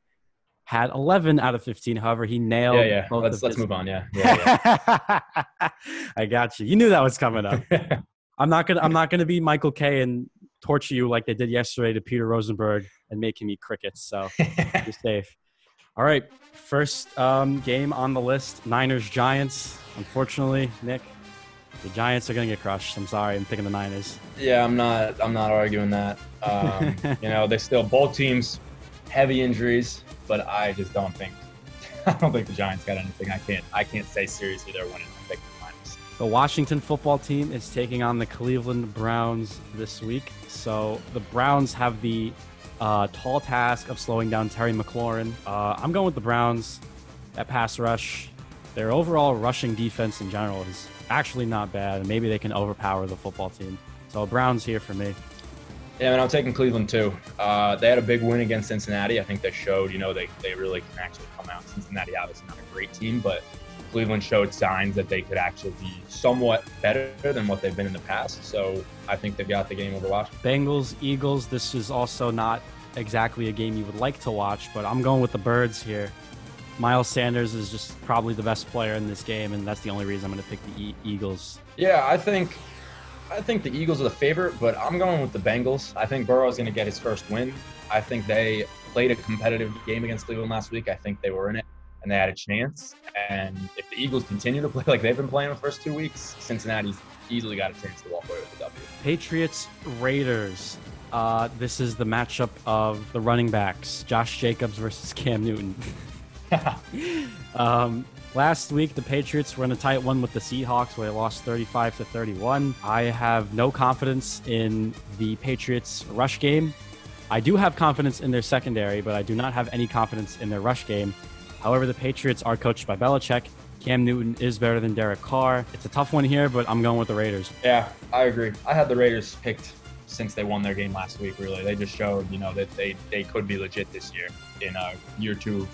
A: had 11 out of 15. However, he nailed.
D: Yeah, yeah.
A: both
D: Let's let's move on. Yeah, yeah,
A: I got you. You knew that was coming up. I'm not gonna. I'm not gonna be Michael Kay and torture you like they did yesterday to Peter Rosenberg and make him eat crickets. So you're safe. All right, first um, game on the list: Niners Giants. Unfortunately, Nick, the Giants are gonna get crushed. I'm sorry, I'm picking the Niners.
D: Yeah, I'm not. I'm not arguing that. Um, you know, they still both teams heavy injuries, but I just don't think. I don't think the Giants got anything. I can't. I can't say seriously they're winning. I think the Niners.
A: The Washington football team is taking on the Cleveland Browns this week. So the Browns have the uh, tall task of slowing down Terry McLaurin. Uh, I'm going with the Browns at pass rush. Their overall rushing defense in general is actually not bad, and maybe they can overpower the football team. So Browns here for me.
D: Yeah, and I'm taking Cleveland too. Uh, they had a big win against Cincinnati. I think they showed, you know, they, they really can actually come out. Cincinnati obviously not a great team, but Cleveland showed signs that they could actually be somewhat better than what they've been in the past. So I think they've got the game over Washington.
A: Bengals, Eagles. This is also not exactly a game you would like to watch, but I'm going with the Birds here. Miles Sanders is just probably the best player in this game, and that's the only reason I'm going to pick the e- Eagles.
D: Yeah, I think I think the Eagles are the favorite, but I'm going with the Bengals. I think Burrow is going to get his first win. I think they played a competitive game against Cleveland last week. I think they were in it and they had a chance. And if the Eagles continue to play like they've been playing the first two weeks, Cincinnati's easily got a chance to walk away with the W.
A: Patriots, Raiders. Uh, this is the matchup of the running backs, Josh Jacobs versus Cam Newton. um, last week, the Patriots were in a tight one with the Seahawks, where they lost 35 to 31. I have no confidence in the Patriots' rush game. I do have confidence in their secondary, but I do not have any confidence in their rush game. However, the Patriots are coached by Belichick. Cam Newton is better than Derek Carr. It's a tough one here, but I'm going with the Raiders.
D: Yeah, I agree. I had the Raiders picked since they won their game last week. Really, they just showed you know that they they could be legit this year in uh, year two.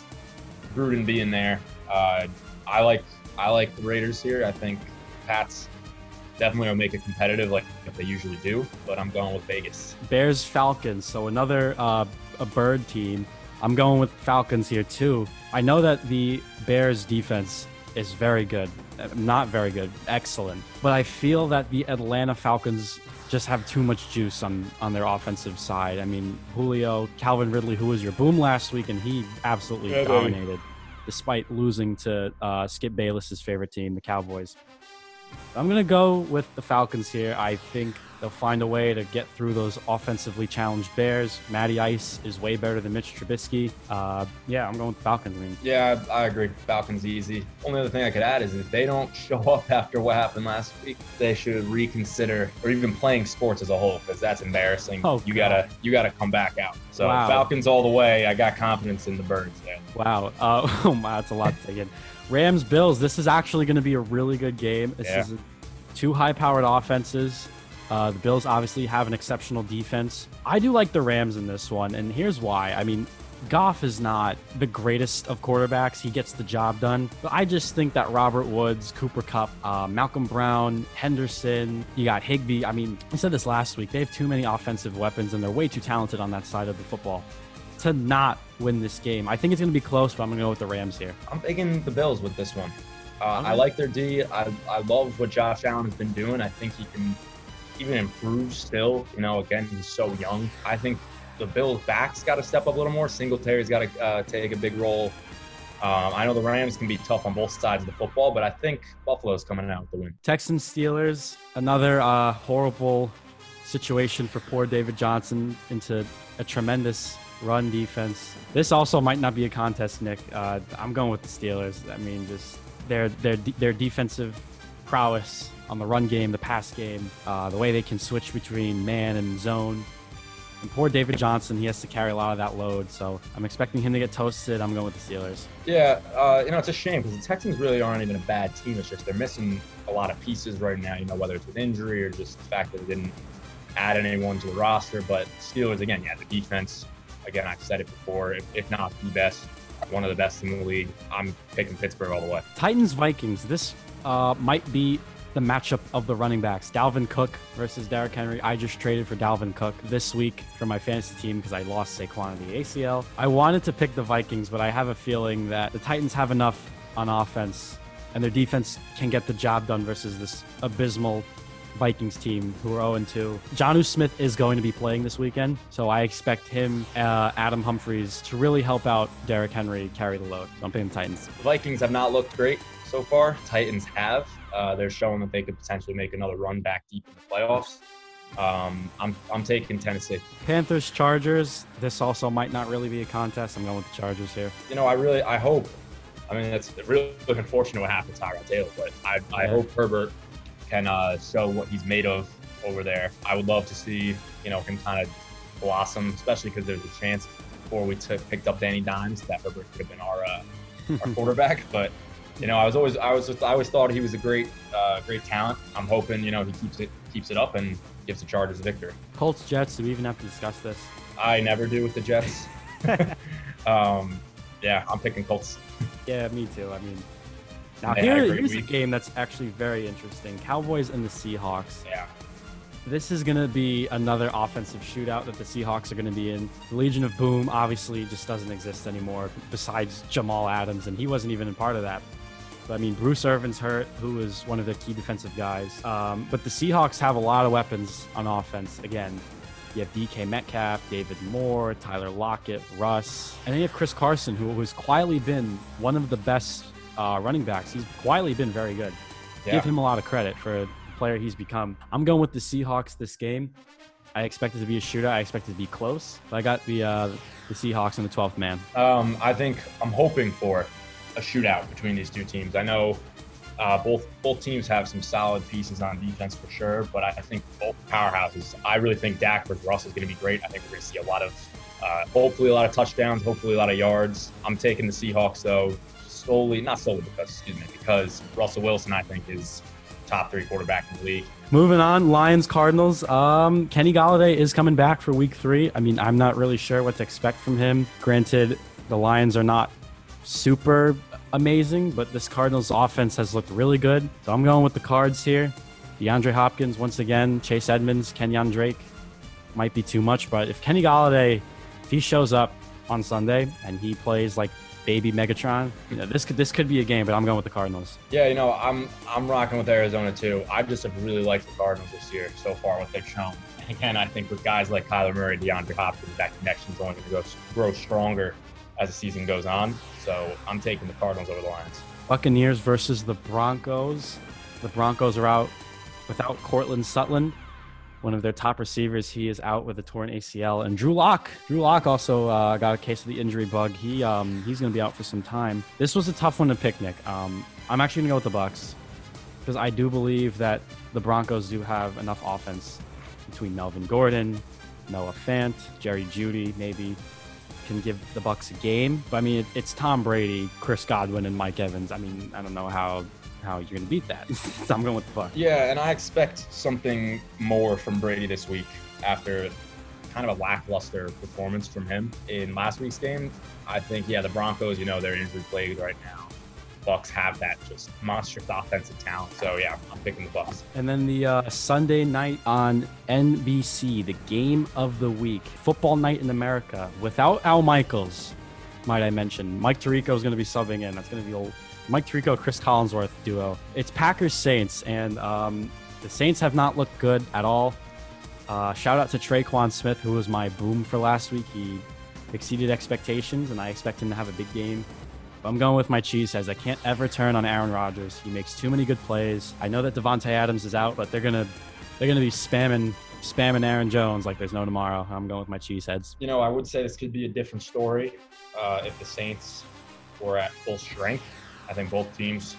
D: Gruden being there, uh, I like I like the Raiders here. I think Pats definitely will make it competitive like they usually do, but I'm going with Vegas.
A: Bears Falcons. So another uh, a bird team. I'm going with Falcons here too. I know that the Bears defense is very good. Not very good, excellent. But I feel that the Atlanta Falcons just have too much juice on on their offensive side. I mean, Julio, Calvin Ridley, who was your boom last week, and he absolutely dominated, despite losing to uh, Skip Bayless's favorite team, the Cowboys. I'm gonna go with the Falcons here. I think they'll find a way to get through those offensively challenged Bears. Matty Ice is way better than Mitch Trubisky. Uh, yeah, I'm going with Falcons. I mean,
D: Yeah, I agree. Falcons easy. Only other thing I could add is if they don't show up after what happened last week, they should reconsider or even playing sports as a whole because that's embarrassing.
A: Oh,
D: you
A: God.
D: gotta you gotta come back out. So
A: Wow.
D: Falcons all the way. I got confidence in the birds there.
A: Wow. Uh, oh my, that's a lot to take in. Rams Bills. This is actually going to be a really good game. This
D: Yeah.
A: is two high-powered offenses. Uh, the Bills obviously have an exceptional defense. I do like the Rams in this one, and here's why. I mean, Goff is not the greatest of quarterbacks. He gets the job done. But I just think that Robert Woods, Cooper Kupp, uh, Malcolm Brown, Henderson, you got Higbee. I mean, I said this last week. They have too many offensive weapons, and they're way too talented on that side of the football to not win this game. I think it's going to be close, but I'm going to go with the Rams here.
D: I'm taking the Bills with this one. Uh, I like their D. I, I love what Josh Allen has been doing. I think he can even improve still. You know, again, he's so young. I think the Bills' backs got to step up a little more. Singletary's got to uh, take a big role. Um, I know the Rams can be tough on both sides of the football, but I think Buffalo's coming out with the win.
A: Texans Steelers, another uh, horrible situation for poor David Johnson into a tremendous run defense. This also might not be a contest, Nick. Uh, I'm going with the Steelers. I mean, just their their their defensive prowess on the run game, the pass game, uh, the way they can switch between man and zone. And poor David Johnson, he has to carry a lot of that load. So I'm expecting him to get toasted. I'm going with the Steelers.
D: Yeah, uh, you know, it's a shame because the Texans really aren't even a bad team. It's just they're missing a lot of pieces right now, you know, whether it's with injury or just the fact that they didn't add anyone to the roster. But Steelers, again, yeah, the defense, again, I've said it before, if, if not the best, one of the best in the league. I'm picking Pittsburgh all the way.
A: Titans Vikings. This uh, might be the matchup of the running backs. Dalvin Cook versus Derrick Henry. I just traded for Dalvin Cook this week for my fantasy team because I lost Saquon to the ACL. I wanted to pick the Vikings, but I have a feeling that the Titans have enough on offense and their defense can get the job done versus this abysmal Vikings team who are 0 2. Jonnu Smith is going to be playing this weekend, so I expect him, uh, Adam Humphries, to really help out Derrick Henry carry the load. So I'm picking the Titans.
D: The Vikings have not looked great so far. Titans have. Uh, they're showing that they could potentially make another run back deep in the playoffs. Um, I'm I'm taking Tennessee.
A: Panthers, Chargers. This also might not really be a contest. I'm going with the Chargers here.
D: You know, I really I hope. I mean, it's really unfortunate what happened to Tyrod Taylor, but I, I
A: Yeah.
D: hope Herbert can uh, show what he's made of over there. I would love to see you know him kind of blossom, especially because there's a chance before we took picked up Danny Dimes that Herbert could have been our uh, our quarterback. But you know, I was always I was I always thought he was a great uh, great talent. I'm hoping you know he keeps it keeps it up and gives the Chargers a victory.
A: Colts, Jets. Do we even have to discuss this?
D: I never do with the Jets. um, yeah, I'm picking Colts.
A: Yeah, me too. I mean, now
D: They
A: here,
D: a
A: here's a game that's actually very interesting. Cowboys and the Seahawks.
D: Yeah.
A: This is going to be another offensive shootout that the Seahawks are going to be in. The Legion of Boom obviously just doesn't exist anymore, besides Jamal Adams, and he wasn't even a part of that. I mean, Bruce Irvin's hurt, who was one of their key defensive guys. Um, but the Seahawks have a lot of weapons on offense. Again, you have DK Metcalf, David Moore, Tyler Lockett, Russ, and then you have Chris Carson, who has quietly been one of the best uh, running backs. He's quietly been very good.
D: Yeah.
A: Give him a lot of credit for the player he's become. I'm going with the Seahawks this game. I expect it to be a shootout. I expect it to be close. But I got the uh, the Seahawks in the 12th man.
D: Um, I think I'm hoping for a shootout between these two teams. I know uh, both both teams have some solid pieces on defense for sure, but I, think both powerhouses. I really think Dak versus Russ is going to be great. I think we're going to see a lot of, uh, hopefully a lot of touchdowns, hopefully a lot of yards. I'm taking the Seahawks though, solely not solely because excuse me because Russell Wilson I think is top three quarterback in the league.
A: Moving on, Lions Cardinals. Um, Kenny Golladay is coming back for Week Three. I mean, I'm not really sure what to expect from him. Granted, the Lions are not super amazing, but this Cardinals offense has looked really good. So I'm going with the Cards here. DeAndre Hopkins once again, Chase Edmonds, Kenyon Drake. Might be too much, but if Kenny Golladay, if he shows up on Sunday and he plays like baby Megatron, you know, this could this could be a game. But I'm going with the Cardinals.
D: Yeah, you know, I'm I'm rocking with Arizona too. I just have really liked the Cardinals this year so far, what they've shown. And again, I think with guys like Kyler Murray, DeAndre Hopkins, that connection's only going to grow stronger as the season goes on. So I'm taking the Cardinals over the Lions.
A: Buccaneers versus the Broncos. The Broncos are out without Courtland Sutton, one of their top receivers. He is out with a torn ACL, and Drew Lock. Drew Lock also uh, got a case of the injury bug. He um, he's going to be out for some time. This was a tough one to pick, Nick. Um, I'm actually going to go with the Bucks because I do believe that the Broncos do have enough offense between Melvin Gordon, Noah Fant, Jerry Jeudy, maybe can give the Bucks a game. But I mean, it, it's Tom Brady, Chris Godwin, and Mike Evans. I mean, I don't know how how you're gonna beat that. so I'm going with the Bucks.
D: Yeah, and I expect something more from Brady this week after kind of a lackluster performance from him in last week's game. I think, yeah, the Broncos, you know, they're injury plagued right now. Bucks have that just monstrous offensive talent. So yeah, I'm picking the Bucks.
A: And then the uh, Sunday night on NBC, the game of the week, football night in America, without Al Michaels, might I mention. Mike Tirico is going to be subbing in. That's going to be old. Mike Tirico, Chris Collinsworth duo. It's Packers Saints, and um, the Saints have not looked good at all. Uh, shout out to Tre'Quan Smith, who was my boom for last week. He exceeded expectations, and I expect him to have a big game. But I'm going with my cheese cheeseheads. I can't ever turn on Aaron Rodgers. He makes too many good plays. I know that Davante Adams is out, but they're gonna they're gonna be spamming spamming Aaron Jones like there's no tomorrow. I'm going with my cheeseheads.
D: You know, I would say this could be a different story uh, if the Saints were at full strength. I think both teams,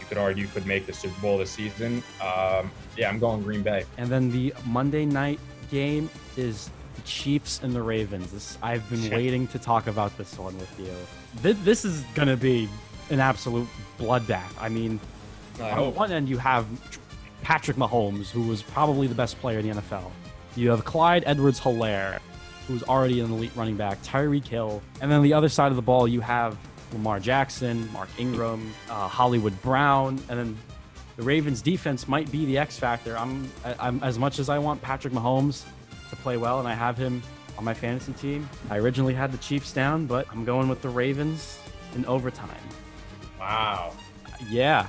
D: you could argue, could make the Super Bowl this season. Um, yeah, I'm going Green Bay.
A: And then the Monday night game is the Chiefs and the Ravens. This I've been
D: Shit.
A: waiting to talk about this one with you. This, this is gonna be an absolute bloodbath. I mean,
D: I
A: on
D: hope.
A: one end you have Patrick Mahomes, who was probably the best player in the NFL. You have Clyde Edwards-Helaire, who's already an elite running back. Tyreek Hill, and then the other side of the ball you have Lamar Jackson, Mark Ingram, uh, Hollywood Brown, and then the Ravens defense might be the X factor. I'm, I'm as much as I want Patrick Mahomes to play well, and I have him on my fantasy team. I originally had the Chiefs down, but I'm going with the Ravens in overtime.
D: Wow,
A: Yeah,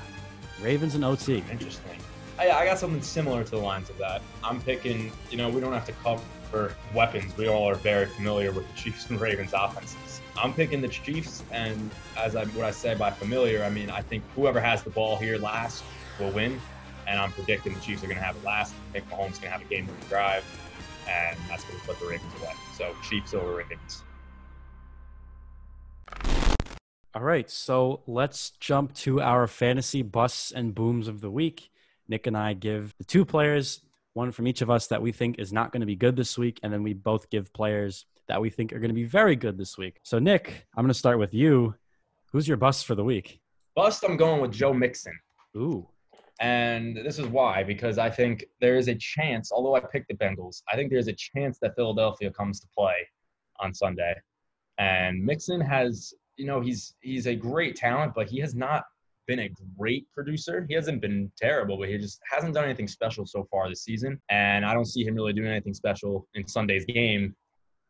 A: Ravens in OT.
D: interesting. I, I got something similar to the lines of that. I'm picking. You know, we don't have to cover weapons. We all are very familiar with the Chiefs and Ravens offenses. I'm picking the Chiefs, and as I what I say by familiar, I mean I think whoever has the ball here last will win, and I'm predicting the Chiefs are going to have it last. I think Mahomes is going to have a game-winning drive, and that's going to put the Ravens away. So Chiefs over Ravens.
A: All right, so let's jump to our fantasy busts and booms of the week. Nick and I give the two players, one from each of us that we think is not going to be good this week, and then we both give players that we think are going to be very good this week. So, Nick, I'm going to start with you. Who's your bust for the week?
D: Bust, I'm going with Joe Mixon.
A: Ooh.
D: And this is why, because I think there is a chance, although I picked the Bengals, I think there's a chance that Philadelphia comes to play on Sunday. And Mixon has, you know, he's he's a great talent, but he has not been a great producer. He hasn't been terrible, but he just hasn't done anything special so far this season. And I don't see him really doing anything special in Sunday's game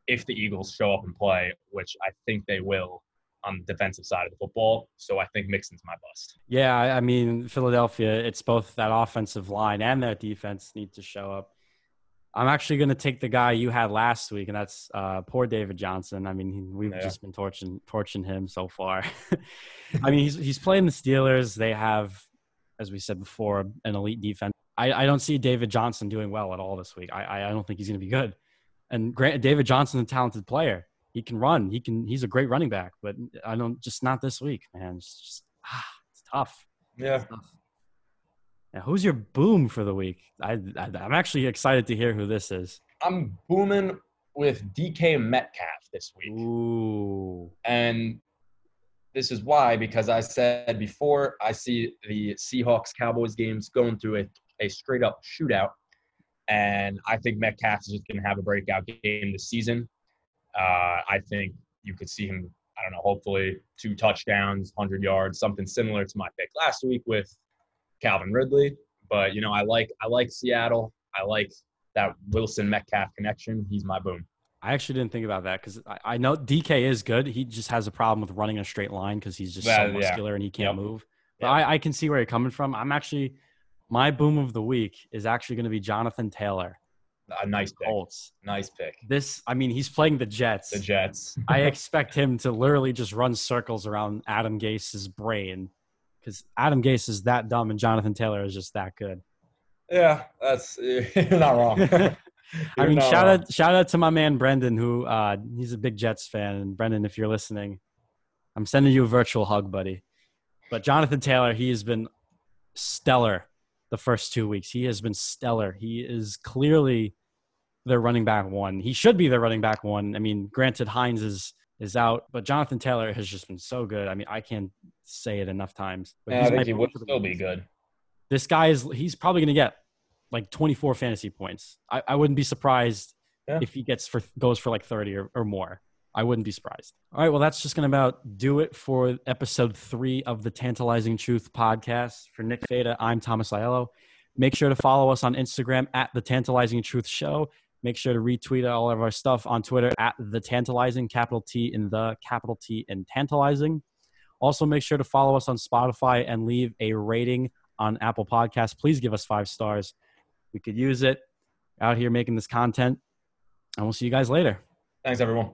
D: if the Eagles show up and play, which I think they will on the defensive side of the football. So I think Mixon's my bust.
A: Yeah, I mean Philadelphia, it's both that offensive line and that defense need to show up. I'm actually going to take the guy you had last week, and that's uh, poor David Johnson. I mean, he, we've yeah. just been torching torching him so far. I mean, he's he's playing the Steelers. They have, as we said before, an elite defense. I, I don't see David Johnson doing well at all this week. I I don't think he's going to be good. And Grant, David Johnson's a talented player. He can run. He can. He's a great running back. But I don't. Just not this week, man. It's just ah, it's tough.
D: Yeah. It's tough.
A: Now, who's your boom for the week? I, I I'm actually excited to hear who this is.
D: I'm booming with DK Metcalf this week.
A: Ooh.
D: And this is why, because I said before, I see the Seahawks Cowboys games going through a, a straight up shootout. And I think Metcalf is just going to have a breakout game this season. Uh, I think you could see him, I don't know, hopefully two touchdowns, 100 yards, something similar to my pick last week with Calvin Ridley. But, you know, I like I like Seattle. I like that Wilson Metcalf connection. He's my boom.
A: I actually didn't think about that because I, I, know DK is good. He just has a problem with running a straight line because he's just so muscular yeah. and he can't yep. move. But yep. I, I, can see where you're coming from. I'm actually my boom of the week is actually going to be Jonathan Taylor.
D: A nice pick. Colts. Nice pick.
A: This, I mean, he's playing the Jets.
D: The Jets.
A: I expect him to literally just run circles around Adam Gase's brain because Adam Gase is that dumb and Jonathan Taylor is just that good.
D: Yeah, that's you're not wrong.
A: I mean, shout wrong. out shout out to my man Brendan, who uh, he's a big Jets fan. And Brendan, if you're listening, I'm sending you a virtual hug, buddy. But Jonathan Taylor, he has been stellar the first two weeks. He has been stellar. He is clearly their running back one. He should be their running back one. I mean, granted, Hines is is out, but Jonathan Taylor has just been so good. I mean, I can't say it enough times. But
D: yeah, I think he would still be good.
A: This guy is he's probably going to get like 24 fantasy points. I, I wouldn't be surprised yeah. if he gets for goes for like 30 or, or more. I wouldn't be surprised. All right, well, that's just going to about do it for episode three of the Tantalizing Truth podcast. For Nick Feta, I'm Thomas Aiello. Make sure to follow us on Instagram at the Tantalizing Truth Show. Make sure to retweet all of our stuff on Twitter at the Tantalizing, capital T in the, capital T in Tantalizing. Also, make sure to follow us on Spotify and leave a rating on Apple Podcasts. Please give us five stars. We could use it out here making this content. And we'll see you guys later.
D: Thanks, everyone.